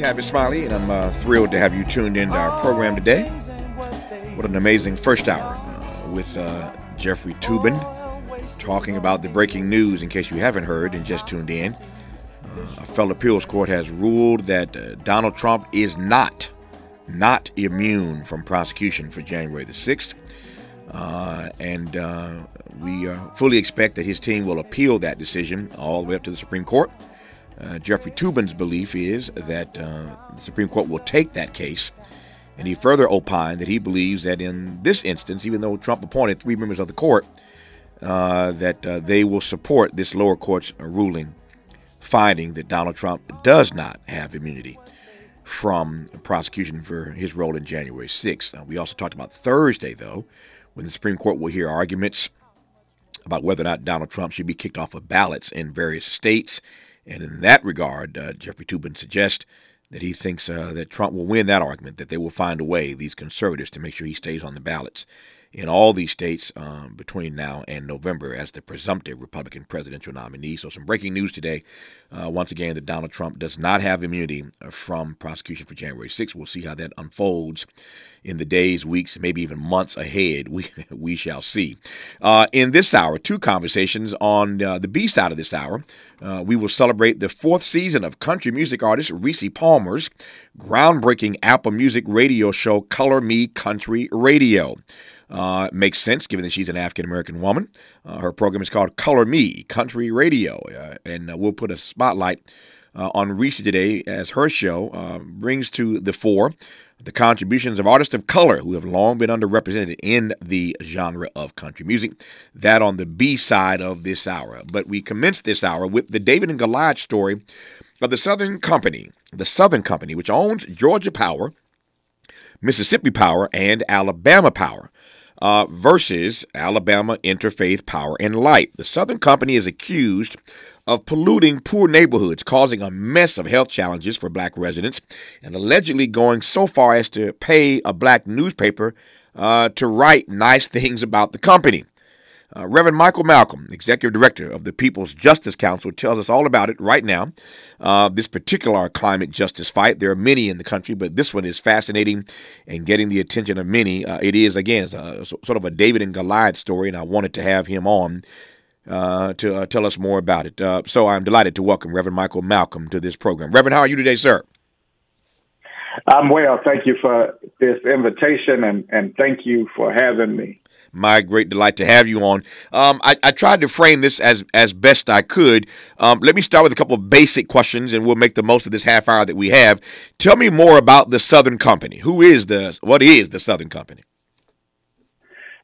Tavis Smiley, and I'm uh, thrilled to have you tuned into our program today. What an amazing first hour uh, with uh, Jeffrey Toobin talking about the breaking news. In case you haven't heard and just tuned in, uh, a federal appeals court has ruled that uh, Donald Trump is not not immune from prosecution for January the sixth, uh, and we fully expect that his team will appeal that decision all the way up to the Supreme Court. Uh, Jeffrey Toobin's belief is that uh, the Supreme Court will take that case, and he further opined that he believes that in this instance, even though Trump appointed three members of the court, uh, that uh, they will support this lower court's ruling, finding that Donald Trump does not have immunity from prosecution for his role in January 6th. we also talked about Thursday, though, when the Supreme Court will hear arguments about whether or not Donald Trump should be kicked off of ballots in various states and in that regard, uh, Jeffrey Toobin suggests that he thinks uh, that Trump will win that argument, that they will find a way, these conservatives, to make sure he stays on the ballots in all these states um, between now and November as the presumptive Republican presidential nominee. So, some breaking news today. Uh, once again, that Donald Trump does not have immunity from prosecution for January 6th. We'll see how that unfolds in the days, weeks, maybe even months ahead. We we shall see. Uh, in this hour, two conversations on uh, the B side of this hour. Uh, we will celebrate the fourth season of country music artist Reese Palmer's groundbreaking Apple Music radio show, Color Me Country Radio. Uh, makes sense given that she's an African American woman. Uh, her program is called Color Me Country Radio, uh, and uh, we'll put a spotlight uh, on Reese today as her show brings to the fore the contributions of artists of color who have long been underrepresented in the genre of country music. That on the B side of this hour. But we commence this hour with the David and Goliath story of the Southern Company, the Southern Company, which owns Georgia Power, Mississippi Power, and Alabama Power uh, versus Alabama Interfaith Power and Light. The Southern Company is accused of polluting poor neighborhoods, causing a mess of health challenges for black residents, and allegedly going so far as to pay a black newspaper uh, to write nice things about the company. Uh, Reverend Michael Malcolm, Executive Director of the People's Justice Council, tells us all about it right now. Uh, this particular climate justice fight, there are many in the country, but this one is fascinating and getting the attention of many. Uh, it is, again, a, sort of a David and Goliath story, and I wanted to have him on uh, to uh, tell us more about it. Uh, so I'm delighted to welcome Reverend Michael Malcolm to this program. Reverend, how are you today, sir? I'm well. Thank you for this invitation and, and thank you for having me my great delight to have you on. Um, I, I, tried to frame this as as best I could. Um, let me start with a couple of basic questions, and we'll make the most of this half hour that we have. Tell me more about the Southern Company. Who is the what is the Southern Company?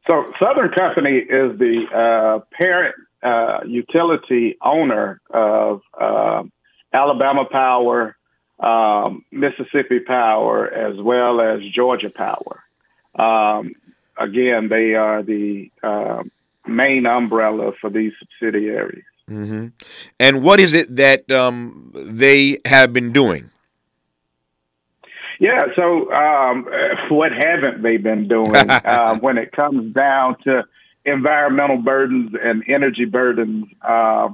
So, Southern Company is the uh, parent uh, utility owner of uh, Alabama Power, um, Mississippi Power, as well as Georgia Power. Um, again, they are the uh, main umbrella for these subsidiaries. Mm-hmm. And what is it that um, they have been doing? Yeah, so um, what haven't they been doing uh, when it comes down to environmental burdens and energy burdens? Uh,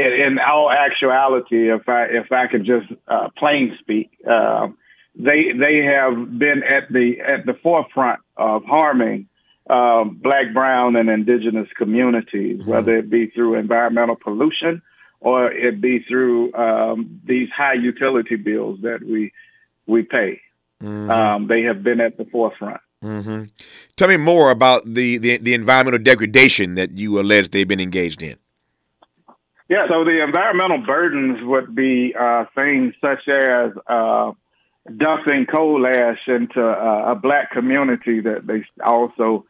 in, in, all actuality, if I if I could just uh, plain speak, uh, they they have been at the at the forefront of harming um, black, brown, and indigenous communities, mm-hmm. whether it be through environmental pollution or it be through um, these high utility bills that we we pay. Mm-hmm. Um, they have been at the forefront. Mm-hmm. Tell me more about the, the, the environmental degradation that you allege they've been engaged in. Yeah, so the environmental burdens would be uh, things such as uh, dumping coal ash into uh, a black community that they also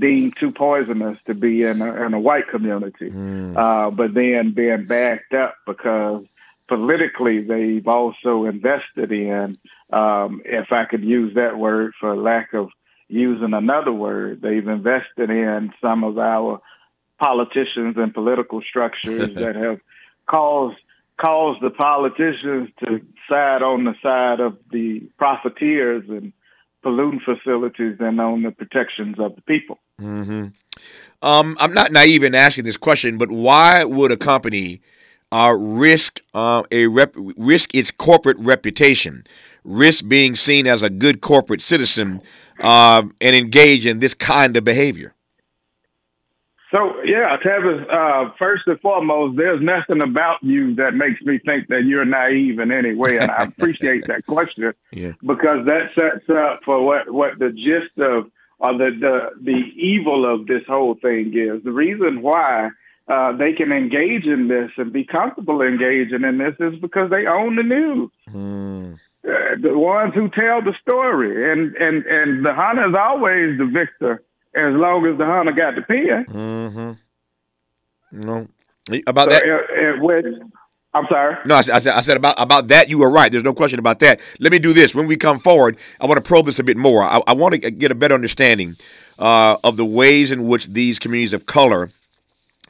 deemed too poisonous to be in a, in a white community, mm. uh, but then being backed up because politically they've also invested in, um, if I could use that word for lack of using another word, they've invested in some of our politicians and political structures that have caused caused the politicians to side on the side of the profiteers and polluting facilities than on the protections of the people. Mm-hmm. Um, I'm not naive in asking this question, but why would a company uh, risk uh, a rep- risk its corporate reputation, risk being seen as a good corporate citizen, uh, and engage in this kind of behavior? So yeah, Tavis. Uh, first and foremost, there's nothing about you that makes me think that you're naive in any way, and I appreciate that question yeah. because that sets up for what what the gist of or the the the evil of this whole thing is. The reason why uh, they can engage in this and be comfortable engaging in this is because they own the news. Mm. Uh, the ones who tell the story, and and and the hunter is always the victor as long as the hunter got the pen. Mm-hmm. No, about so, that. I'm sorry. No, I, I, said I said about about that. You were right. There's no question about that. Let me do this. When we come forward, I want to probe this a bit more. I, I want to get a better understanding uh, of the ways in which these communities of color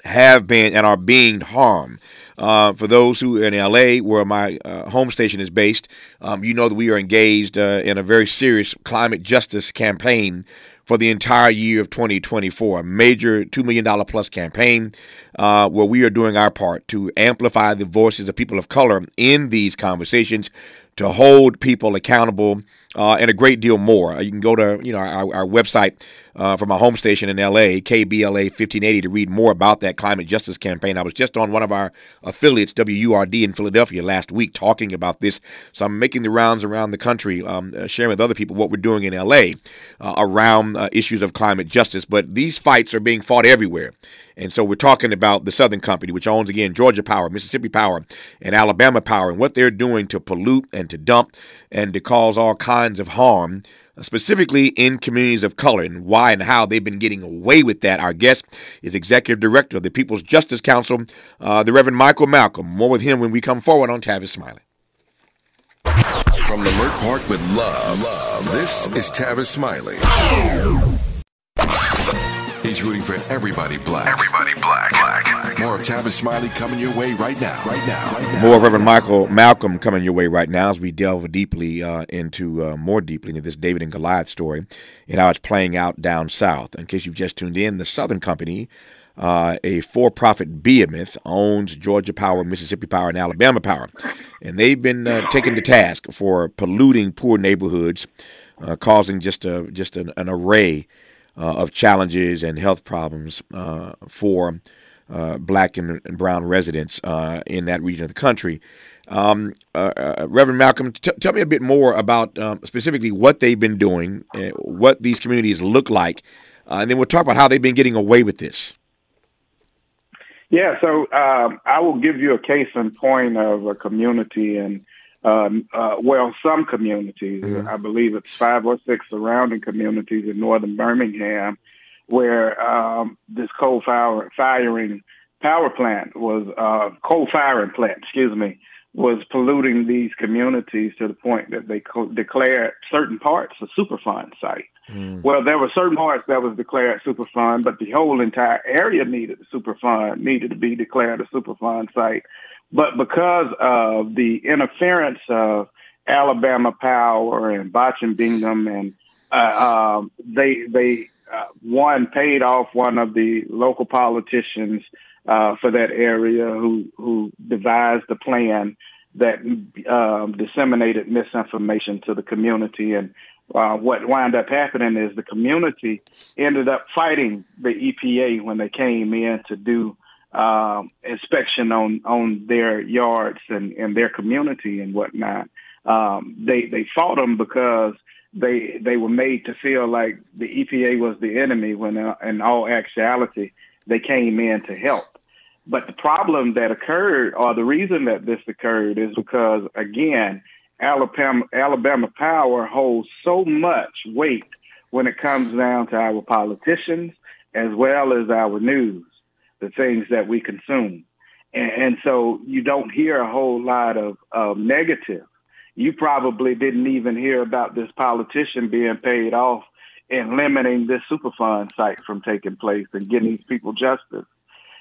have been and are being harmed. Uh, for those who are in LA, where my uh, home station is based, um, you know that we are engaged uh, in a very serious climate justice campaign for the entire year of 2024. A major $2 million plus campaign uh, where we are doing our part to amplify the voices of people of color in these conversations to hold people accountable uh, and a great deal more. Uh, you can go to you know our, our website uh, from my home station in LA, KBLA 1580, to read more about that climate justice campaign. I was just on one of our affiliates, WURD in Philadelphia, last week talking about this. So I'm making the rounds around the country, um, uh, sharing with other people what we're doing in LA uh, around uh, issues of climate justice. But these fights are being fought everywhere. And so we're talking about the Southern Company, which owns again Georgia Power, Mississippi Power, and Alabama Power, and what they're doing to pollute and to dump and to cause all kinds of harm specifically in communities of color, and why and how they've been getting away with that. Our guest is Executive Director of the People's Justice Council, uh, the Reverend Michael Malcolm. More with him when we come forward on Tavis Smiley. From Leimert Park with love, love, this is Tavis Smiley. He's rooting for everybody black. Everybody black. black. More of Tavis Smiley coming your way right now. Right now. Right now. More of Reverend Michael Malcolm coming your way right now as we delve deeply uh, into uh, more deeply into this David and Goliath story and how it's playing out down south. In case you've just tuned in, the Southern Company. Uh, a for-profit behemoth owns Georgia Power, Mississippi Power, and Alabama Power, and they've been uh, taken to task for polluting poor neighborhoods, uh, causing just a just an, an array of challenges and health problems uh, for uh, black and, and, brown residents uh, in that region of the country. Um, uh, uh, Reverend Malcolm, t- tell me a bit more about um, specifically what they've been doing, what these communities look like, and then we'll talk about how they've been getting away with this. Yeah, so um, I will give you a case in point of a community and um, uh, well, some communities, mm-hmm. I believe it's five or six surrounding communities in northern Birmingham, where um, this coal fire, firing power plant was uh, coal firing plant, excuse me, was polluting these communities to the point that they co- declared certain parts a Superfund site. Mm. Well, there were certain parts that was declared Superfund, but the whole entire area needed a Superfund, needed to be declared a Superfund site. But because of the interference of Alabama Power and Balch and Bingham, and uh, um, they they uh, one paid off one of the local politicians uh, for that area who who devised a plan that um, disseminated misinformation to the community and uh, what wound up happening is the community ended up fighting the EPA when they came in to do um, inspection on on their yards and, and their community and whatnot. Um, they they fought them because they they were made to feel like the EPA was the enemy when uh, in all actuality they came in to help. But the problem that occurred, or the reason that this occurred, is because again, Alabama Alabama Power holds so much weight when it comes down to our politicians as well as our news the things that we consume. And, and so you don't hear a whole lot of, of negative. You probably didn't even hear about this politician being paid off and limiting this Superfund site from taking place and getting these people justice.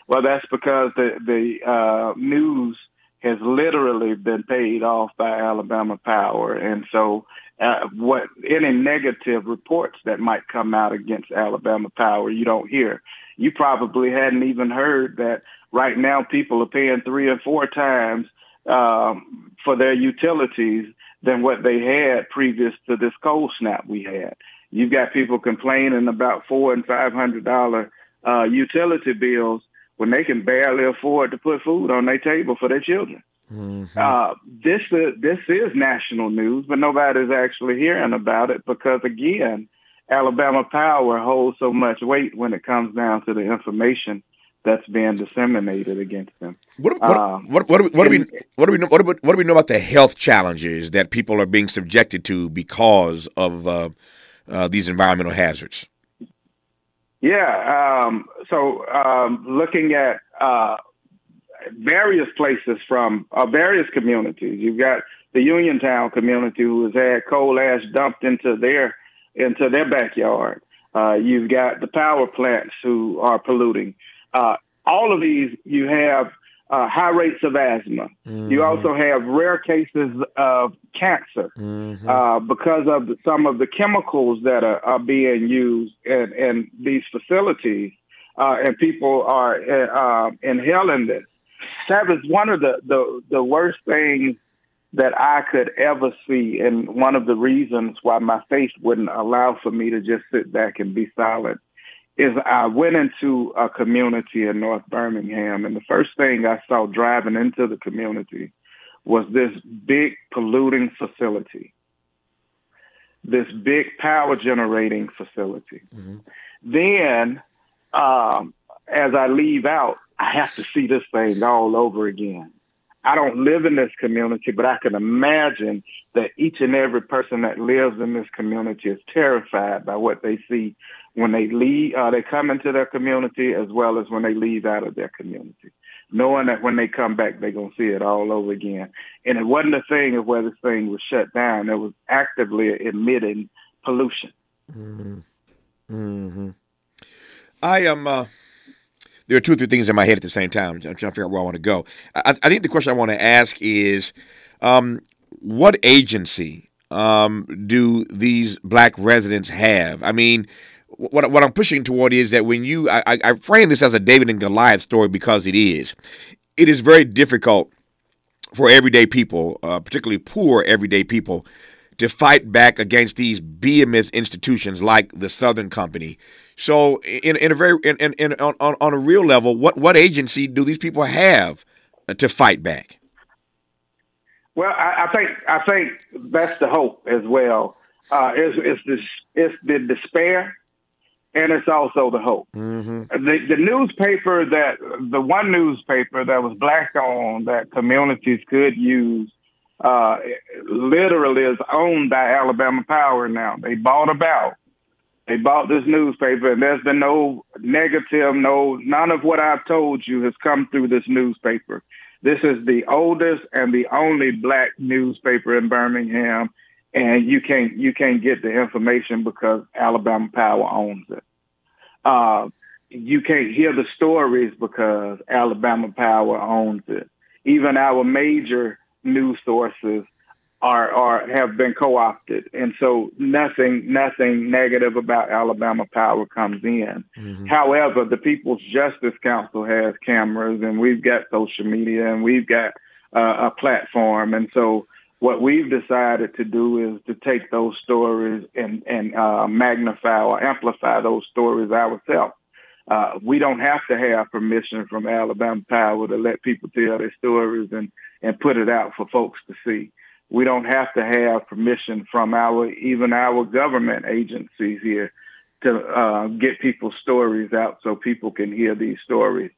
Well, that's because the the uh, news has literally been paid off by Alabama Power, and so uh, what any negative reports that might come out against Alabama Power, you don't hear you probably hadn't even heard that Right now, people are paying three or four times um, for their utilities than what they had previous to this cold snap we had. You've got people complaining about four and five hundred dollar uh, utility bills when they can barely afford to put food on their table for their children. Mm-hmm. Uh, this uh, this is national news, but nobody's actually hearing about it because again, Alabama Power holds so much weight when it comes down to the information that's being disseminated against them. What, what, what, what, do we, what, do we, what do we know? What do we, what do we know about the health challenges that people are being subjected to because of uh, uh, these environmental hazards? Yeah. Um, so um, looking at uh, various places from uh, various communities, you've got the Uniontown community who has had coal ash dumped into their into their backyard. Uh, you've got the power plants who are polluting. Uh, all of these, you have uh, high rates of asthma. Mm-hmm. You also have rare cases of cancer mm-hmm. uh, because of the, some of the chemicals that are, are being used in, in these facilities, uh, and people are uh, inhaling this. That is one of the, the, the worst things that I could ever see, and one of the reasons why my faith wouldn't allow for me to just sit back and be silent is I went into a community in North Birmingham, and the first thing I saw driving into the community was this big polluting facility, this big power generating facility. Mm-hmm. Then, um, as I leave out, I have to see this thing all over again. I don't live in this community, but I can imagine that each and every person that lives in this community is terrified by what they see when they leave, uh, they come into their community as well as when they leave out of their community, knowing that when they come back, they're going to see it all over again. And it wasn't a thing of where this thing was shut down. It was actively emitting pollution. Mm-hmm. Mm-hmm. I am, uh, there are two or three things in my head at the same time. I'm trying to figure out where I want to go. I, I think the question I want to ask is, um, what agency um, do these black residents have? I mean, what what I'm pushing toward is that when you I, I frame this as a David and Goliath story because it is. It is very difficult for everyday people, uh, particularly poor everyday people, to fight back against these behemoth institutions like the Southern Company. So, in, in a very in, in, in on, on a real level, what what agency do these people have to fight back? Well, I, I think I think that's the hope as well. Uh, it's, it's it's the despair and it's also the hope. Mm-hmm. The, the newspaper that the one newspaper that was black owned that communities could use uh, literally is owned by Alabama Power now. They bought about. They bought this newspaper, and there's been no negative, no none of what I've told you has come through this newspaper. This is the oldest and the only black newspaper in Birmingham and you can't you can't get the information because Alabama Power owns it. Uh, you can't hear the stories because Alabama Power owns it. Even our major news sources are are have been co-opted, and so nothing nothing negative about Alabama Power comes in. Mm-hmm. However, the People's Justice Council has cameras, and we've got social media, and we've got uh, a platform, and so what we've decided to do is to take those stories and, and uh, magnify or amplify those stories ourselves. Uh, we don't have to have permission from Alabama Power to let people tell their stories and, and put it out for folks to see. We don't have to have permission from our even our government agencies here to uh, get people's stories out so people can hear these stories.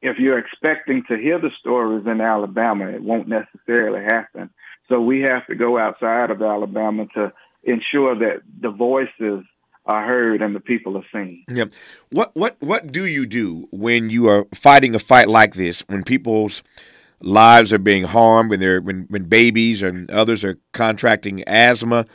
If you're expecting to hear the stories in Alabama, it won't necessarily happen so we have to go outside of Alabama to ensure that the voices are heard and the people are seen. Yeah. What what what do you do when you are fighting a fight like this? When people's lives are being harmed, when they're when when babies and others are contracting asthma,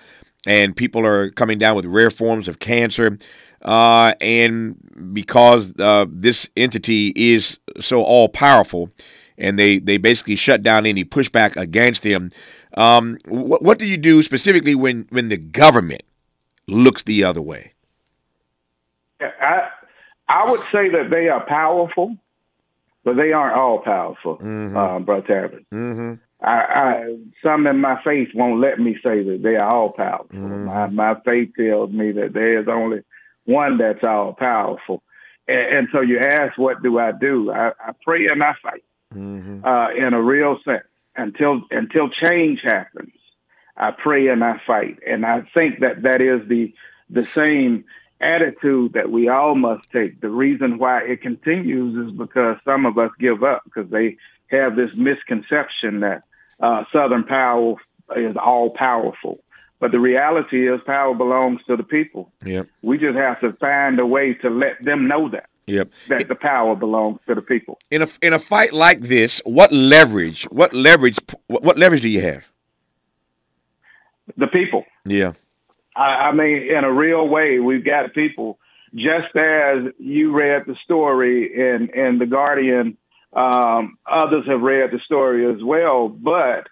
and people are coming down with rare forms of cancer. Uh, and because uh, this entity is so all powerful, and they, they basically shut down any pushback against them. Um, what, what do you do specifically when, when the government looks the other way? I, I would say that they are powerful. but they aren't all powerful, Mhm. uh, Brother Tavis. Mm-hmm. I, I some in my faith won't let me say that they are all powerful. Mhm. My my faith tells me that there is only one that's all powerful. And, and so you ask, what do I do? I, I pray and I fight Mm-hmm. uh, in a real sense until until change happens. I pray and I fight, and I think that that is the the same attitude that we all must take. The reason why it continues is because some of us give up because they have this misconception that uh, Southern power is all powerful. But the reality is, power belongs to the people. Yep. We just have to find a way to let them know that Yep. that the power belongs to the people. In a in a fight like this, what leverage? What leverage? What, what leverage do you have? The people. Yeah. I, I mean, in a real way, we've got people. Just as you read the story in in the Guardian, um, others have read the story as well. But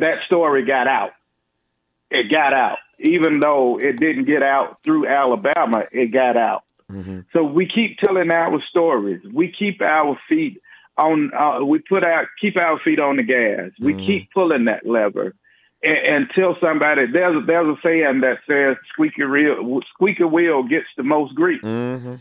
that story got out. It got out, even though it didn't get out through Alabama. It got out. Mm-hmm. So we keep telling our stories. We keep our feet on. Uh, we put our keep our feet on the gas. We Mhm. keep pulling that lever until somebody. There's a, there's a saying that says squeaky wheel squeaky wheel gets the most grease. Mm-hmm.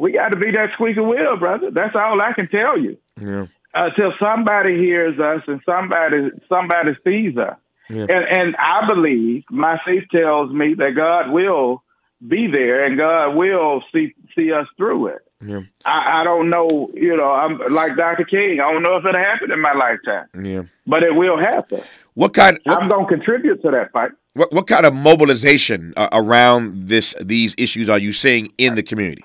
We got to be that squeaky wheel, brother. That's all I can tell you. Yeah. Until somebody hears us and somebody somebody sees us. Yeah. And and I believe my faith tells me that God will be there and God will see see us through it. Yeah. I, I don't know, you know, I'm like Dr. King. I don't know if it'll happen in my lifetime, Yeah. but it will happen. What kind? What, I'm gonna contribute to that fight. what, what kind of mobilization uh, around this these issues are you seeing in the community?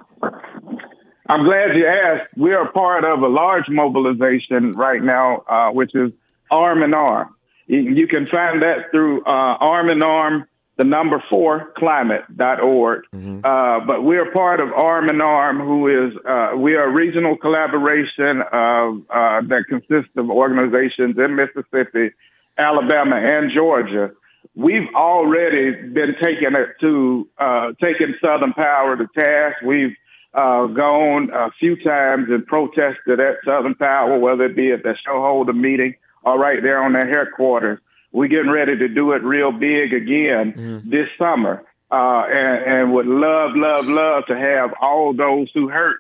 I'm glad you asked. We're part of a large mobilization right now, uh, which is Arm in Arm. You, can find that through uh, Arm in Arm, the number four climate.org. Mhm. Uh, but we're part of Arm in Arm, who is, uh, we are a regional collaboration of, uh, that consists of organizations in Mississippi, Alabama, and Georgia. We've already been taking it to, uh, taking Southern Power to task. We've, uh, gone a few times and protested at Southern Power, whether it be at the showholder meeting or right there on their headquarters. We're getting ready to do it real big again Mhm. this summer, uh, and, and would love, love, love to have all those who hurt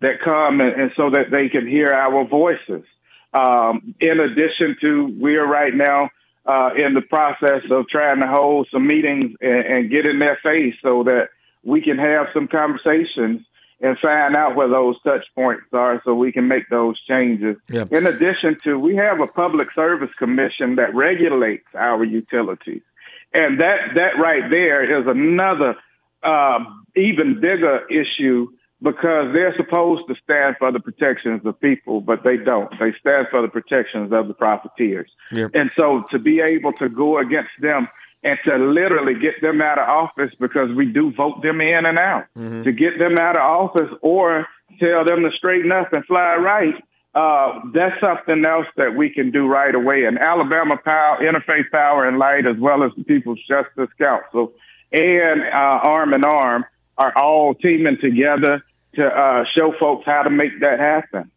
that come and, and so that they can hear our voices. Um, in addition to, we are right now uh, in the process of trying to hold some meetings and, and get in their face so that we can have some conversations and find out where those touch points are so we can make those changes. Yeah. In addition to, we have a public service commission that regulates our utilities. And that, that right there is another uh, even bigger issue because they're supposed to stand for the protections of people, but they don't. They stand for the protections of the profiteers. Yeah. And so to be able to go against them and to literally get them out of office because we do vote them in and out, Mhm. to get them out of office or tell them to straighten up and fly right, uh, that's something else that we can do right away. And Alabama Power, Interfaith Power and Light, as well as the People's Justice Council and uh, Arm in Arm are all teaming together to uh, show folks how to make that happen.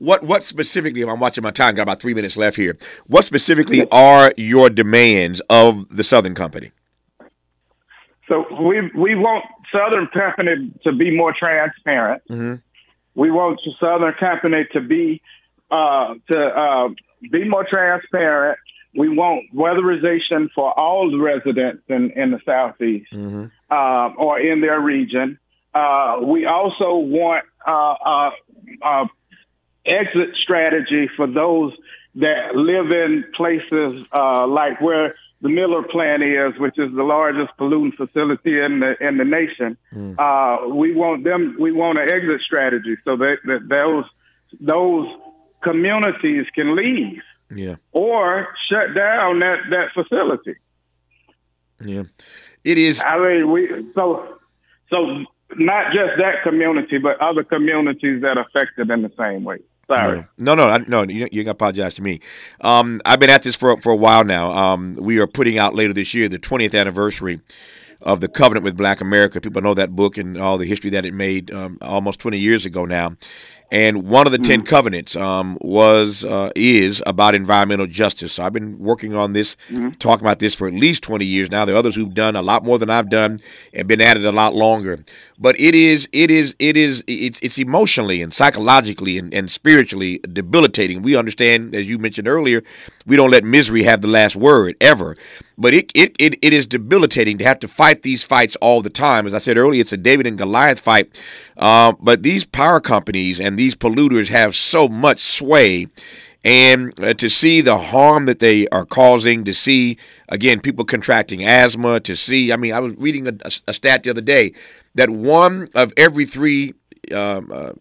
What what specifically? I'm watching my time. Got about three minutes left here. What specifically are your demands of the Southern Company? So we we want Southern Company to be more transparent. Mm-hmm. We want the Southern Company to be uh, to uh, be more transparent. We want weatherization for all the residents in, in the southeast Mm-hmm. uh, or in their region. Uh, we also want uh, uh, uh, exit strategy for those that live in places uh, like where the Miller plant is, which is the largest pollutant facility in the in the nation. Mm. Uh, we want them. We want an exit strategy so that, that those those communities can leave Yeah, or shut down that that facility. yeah. It is. I mean, we so so not just that community, but other communities that are affected in the same way. Sorry. No, no, I, no. You, you apologize to me. Um, I've been at this for for a while now. Um, we are putting out later this year the 20th anniversary of the Covenant with Black America. People know that book and all the history that it made um, almost 20 years ago now. And one of the Ten mm-hmm. Covenants um, was uh, is about environmental justice. So I've been working on this, mm-hmm. talking about this for at least twenty years now. There are others who've done a lot more than I've done and been at it a lot longer. But it is it is it is it's, it's emotionally and psychologically and, and spiritually debilitating. We understand, as you mentioned earlier, we don't let misery have the last word ever. But it, it, it, it is debilitating to have to fight these fights all the time. As I said earlier, it's a David and Goliath fight. Uh, but these power companies and these polluters have so much sway. And uh, to see the harm that they are causing, to see, again, people contracting asthma, to see, I mean, I was reading a, a stat the other day that one of every three um, uh,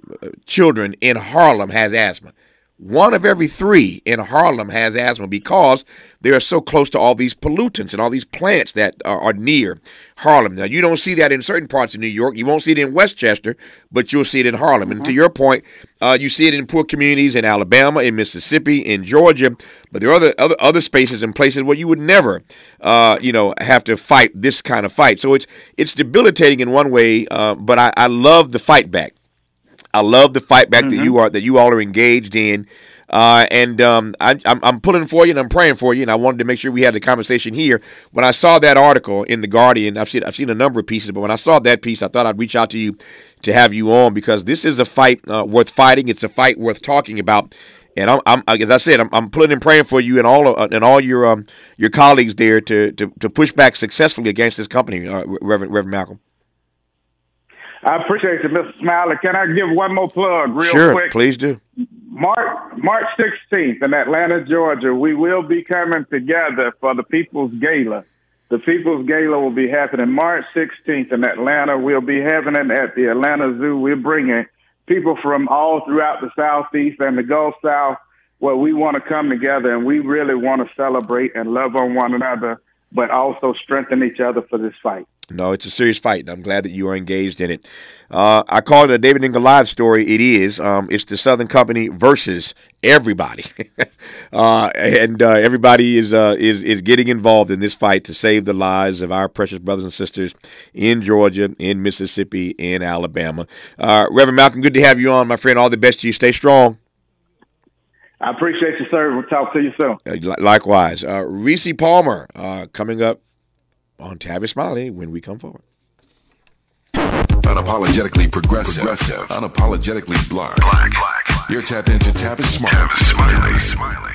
children in Harlem has asthma. One of every three in Harlem has asthma because they are so close to all these pollutants and all these plants that are, are, near Harlem. Now, you don't see that in certain parts of New York. You won't see it in Westchester, but you'll see it in Harlem. And to mm-hmm. your point, uh, you see it in poor communities in Alabama, in Mississippi, in Georgia. But there are other other, other spaces and places where you would never, uh, you know, have to fight this kind of fight. So it's it's debilitating in one way, uh, but I, I love the fight back. I love the fight back mm-hmm. that you are that you all are engaged in. Uh, and um, I, am I'm pulling for you and I'm praying for you. And I wanted to make sure we had the conversation here. When I saw that article in the Guardian, I've seen I've seen a number of pieces, but when I saw that piece, I thought I'd reach out to you to have you on because this is a fight uh, worth fighting. It's a fight worth talking about. And I'm, I'm as I said, I'm, I'm pulling and praying for you and all uh, and all your um, your colleagues there to, to to push back successfully against this company, uh, Reverend Reverend Malcolm. I appreciate you, Mr. Smiley. Can I give one more plug real sure, quick? please do. March March 16th in Atlanta, Georgia, we will be coming together for the People's Gala. The People's Gala will be happening March 16th in Atlanta. We'll be having it at the Atlanta Zoo. We're bringing people from all throughout the Southeast and the Gulf South where we want to come together and we really want to celebrate and love on one another, but also strengthen each other for this fight. No, it's a serious fight, and I'm glad that you are engaged in it. Uh, I call it a David and Goliath story. It is. Um, it's the Southern Company versus everybody, uh, and uh, everybody is uh, is is getting involved in this fight to save the lives of our precious brothers and sisters in Georgia, in Mississippi, in Alabama. Uh, Reverend Malcolm, good to have you on, my friend. All the best to you. Stay strong. I appreciate you, sir. We'll talk to you soon. Uh, likewise, Reese Palmer coming up on Tavis Smiley when we come forward. Unapologetically progressive, progressive. unapologetically black. black. black. You're tapped into Tavis Smiley. Tavis Smiley. Smiley.